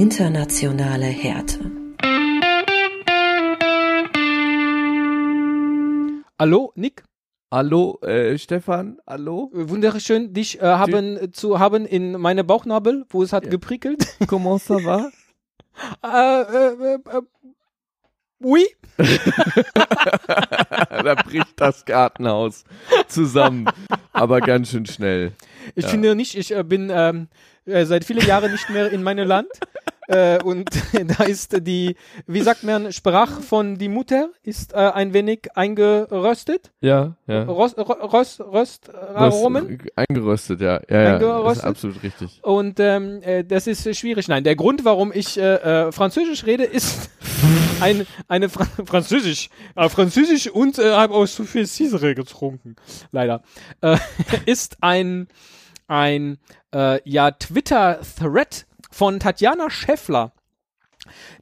Internationale Härte. Hallo, Nick. Hallo, äh, Stefan, hallo. Wunderschön, dich äh, haben äh, zu haben in meine Bauchnabel, wo es hat Ja. geprickelt. Comment ça va? äh, äh, äh, äh, oui. da bricht das Gartenhaus zusammen, aber ganz schön schnell. Ich Ja. finde nicht, ich äh, bin ähm, äh, seit vielen Jahren nicht mehr in meinem Land. Äh, und da ist die, wie sagt man, Sprach von die Mutter ist äh, ein wenig eingeröstet. Ja, ja. Rost, Rost, Rost, äh, Aromen. Röst- Eingeröstet, ja. Ja, ja. Eingeröstet? absolut richtig. Und ähm, äh, das ist äh, schwierig. Nein, der Grund, warum ich äh, äh, Französisch rede, ist ein, eine Fra Französisch. Äh, Französisch und äh, habe auch zu viel Cisere getrunken. Leider. Äh, ist ein, ein äh, ja, Twitter-Thread von Tatjana Scheffler,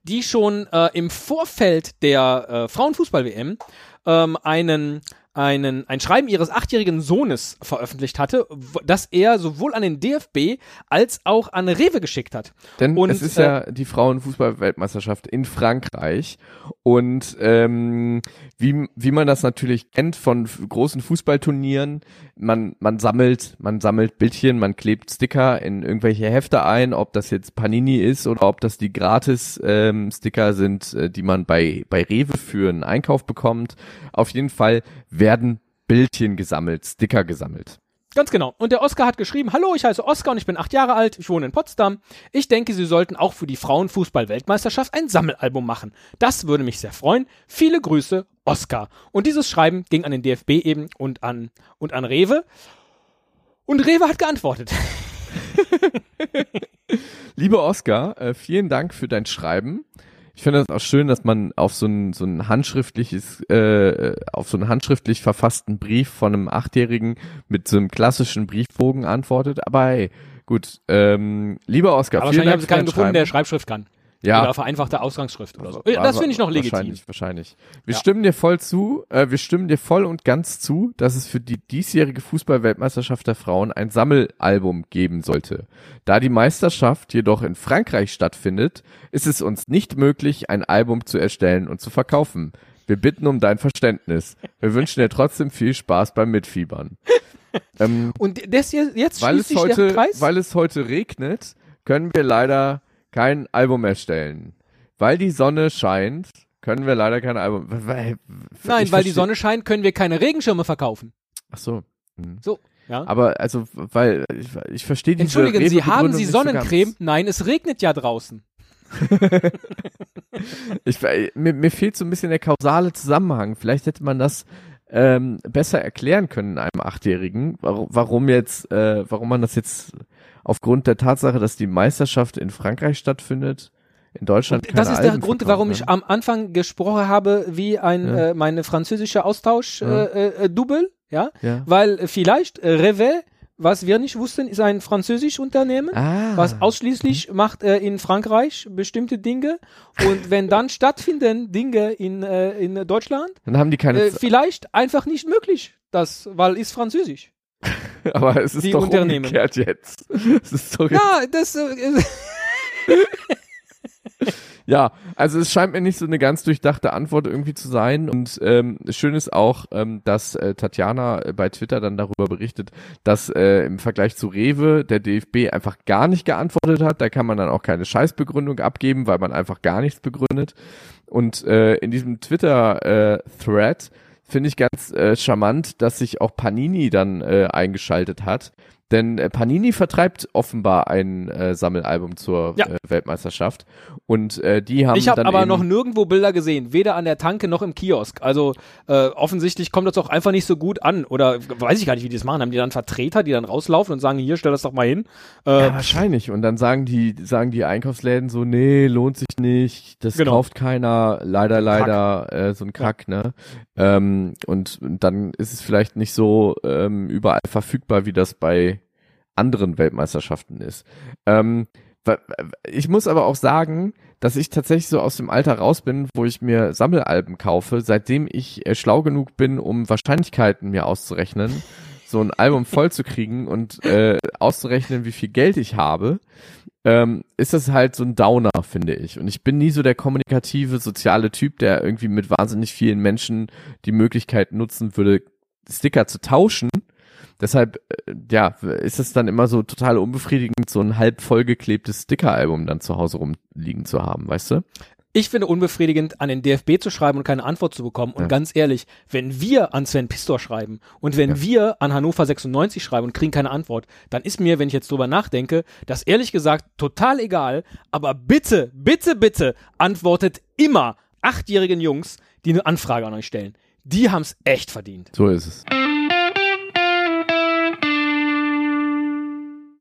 die schon äh, im Vorfeld der äh, Frauenfußball-WM ähm, einen einen, ein Schreiben ihres achtjährigen Sohnes veröffentlicht hatte, das er sowohl an den DFB als auch an Rewe geschickt hat. Denn Und, es ist äh, ja die Frauenfußball-Weltmeisterschaft in Frankreich. Und ähm, wie, wie man das natürlich kennt von großen Fußballturnieren, man, man sammelt, man sammelt Bildchen, man klebt Sticker in irgendwelche Hefte ein, ob das jetzt Panini ist oder ob das die gratis ähm, Sticker sind, äh, die man bei, bei Rewe für einen Einkauf bekommt. Auf jeden Fall werden Bildchen gesammelt, Sticker gesammelt. Ganz genau. Und der Oscar hat geschrieben, hallo, ich heiße Oscar und ich bin acht Jahre alt, ich wohne in Potsdam. Ich denke, Sie sollten auch für die Frauenfußball-Weltmeisterschaft ein Sammelalbum machen. Das würde mich sehr freuen. Viele Grüße, Oscar. Und dieses Schreiben ging an den DFB eben und an, und an Rewe. Und Rewe hat geantwortet. Lieber Oskar, äh, vielen Dank für dein Schreiben. Ich finde es auch schön, dass man auf so ein, so ein handschriftliches, äh, auf so einen handschriftlich verfassten Brief von einem Achtjährigen mit so einem klassischen Briefbogen antwortet. Aber hey, gut, ähm, lieber Oskar, Aber vielen wahrscheinlich haben Dank sie keinen gefunden, der. Schreibschrift kann. Ja, Oder vereinfachte Ausgangsschrift oder so. Das finde ich noch legitim. Wahrscheinlich, wahrscheinlich. Wir Ja. stimmen dir voll zu, äh, wir stimmen dir voll und ganz zu, dass es für die diesjährige Fußball-Weltmeisterschaft der Frauen ein Sammelalbum geben sollte. Da die Meisterschaft jedoch in Frankreich stattfindet, ist es uns nicht möglich, ein Album zu erstellen und zu verkaufen. Wir bitten um dein Verständnis. Wir wünschen dir trotzdem viel Spaß beim Mitfiebern. ähm, Und das hier, jetzt weil schließt es heute, Kreis. weil es heute regnet, können wir leider kein Album erstellen. Weil die Sonne scheint, können wir leider kein Album. Weil, Nein, weil die Sonne scheint, können wir keine Regenschirme verkaufen. Ach so. Hm. So, ja. Aber also, weil ich, ich verstehe diese Entschuldigen Sie, haben Sie so Sonnencreme? ganz. Nein, es regnet ja draußen. Ich, mir, mir fehlt so ein bisschen der kausale Zusammenhang. Vielleicht hätte man das ähm, besser erklären können einem Achtjährigen, warum, warum jetzt, äh, warum man das jetzt aufgrund der Tatsache, dass die Meisterschaft in Frankreich stattfindet, in Deutschland Und das keine ist der Alben Grund, warum ich am Anfang gesprochen habe, wie ein Ja. äh, meine französische Austausch Ja. äh, äh, Double, ja, ja. weil vielleicht äh, Rewe, was wir nicht wussten, ist ein französisches Unternehmen. Ah, Was ausschließlich macht äh, in Frankreich bestimmte Dinge und wenn dann stattfinden Dinge in, äh, in Deutschland, dann haben die keine, äh, vielleicht einfach nicht möglich, das, weil ist Französisch. aber es ist die doch Unternehmen. umgekehrt jetzt. Es ist doch Ja, das äh, Ja, also es scheint mir nicht so eine ganz durchdachte Antwort irgendwie zu sein. Und ähm, schön ist auch, ähm, dass äh, Tatjana äh, bei Twitter dann darüber berichtet, dass äh, im Vergleich zu Rewe der DFB einfach gar nicht geantwortet hat. Da kann man dann auch keine Scheißbegründung abgeben, weil man einfach gar nichts begründet. Und äh, in diesem Twitter-Thread finde ich ganz äh, charmant, dass sich auch Panini dann äh, eingeschaltet hat. Denn äh, Panini vertreibt offenbar ein äh, Sammelalbum zur Ja. äh, Weltmeisterschaft. Und äh, die haben Ich habe aber noch nirgendwo Bilder gesehen, weder an der Tanke noch im Kiosk. Also äh, offensichtlich kommt das auch einfach nicht so gut an. Oder weiß ich gar nicht, wie die das machen. Haben die dann Vertreter, die dann rauslaufen und sagen, hier, stell das doch mal hin. Äh, Ja, wahrscheinlich. Und dann sagen die, sagen die Einkaufsläden so, nee, lohnt sich nicht, das Genau. kauft keiner, leider, leider, äh, so ein Kack, ne? Ähm, und, und dann ist es vielleicht nicht so ähm, überall verfügbar, wie das bei anderen Weltmeisterschaften ist. Ähm, ich muss aber auch sagen, dass ich tatsächlich so aus dem Alter raus bin, wo ich mir Sammelalben kaufe, seitdem ich äh, schlau genug bin, um Wahrscheinlichkeiten mir auszurechnen, so ein Album voll zu kriegen und äh, auszurechnen, wie viel Geld ich habe. ähm, ist das halt so ein Downer, finde ich. Und ich bin nie so der kommunikative, soziale Typ, der irgendwie mit wahnsinnig vielen Menschen die Möglichkeit nutzen würde, Sticker zu tauschen. Deshalb, äh, ja, ist es dann immer so total unbefriedigend, so ein halb vollgeklebtes Sticker-Album dann zu Hause rumliegen zu haben, weißt du? Ich finde unbefriedigend, an den DFB zu schreiben und keine Antwort zu bekommen. Und Ja. ganz ehrlich, wenn wir an Sven Pistor schreiben und wenn Ja. wir an Hannover 96 schreiben und kriegen keine Antwort, dann ist mir, wenn ich jetzt drüber nachdenke, das ehrlich gesagt total egal. Aber bitte, bitte, bitte antwortet immer achtjährigen Jungs, die eine Anfrage an euch stellen. Die haben's echt verdient. So ist es.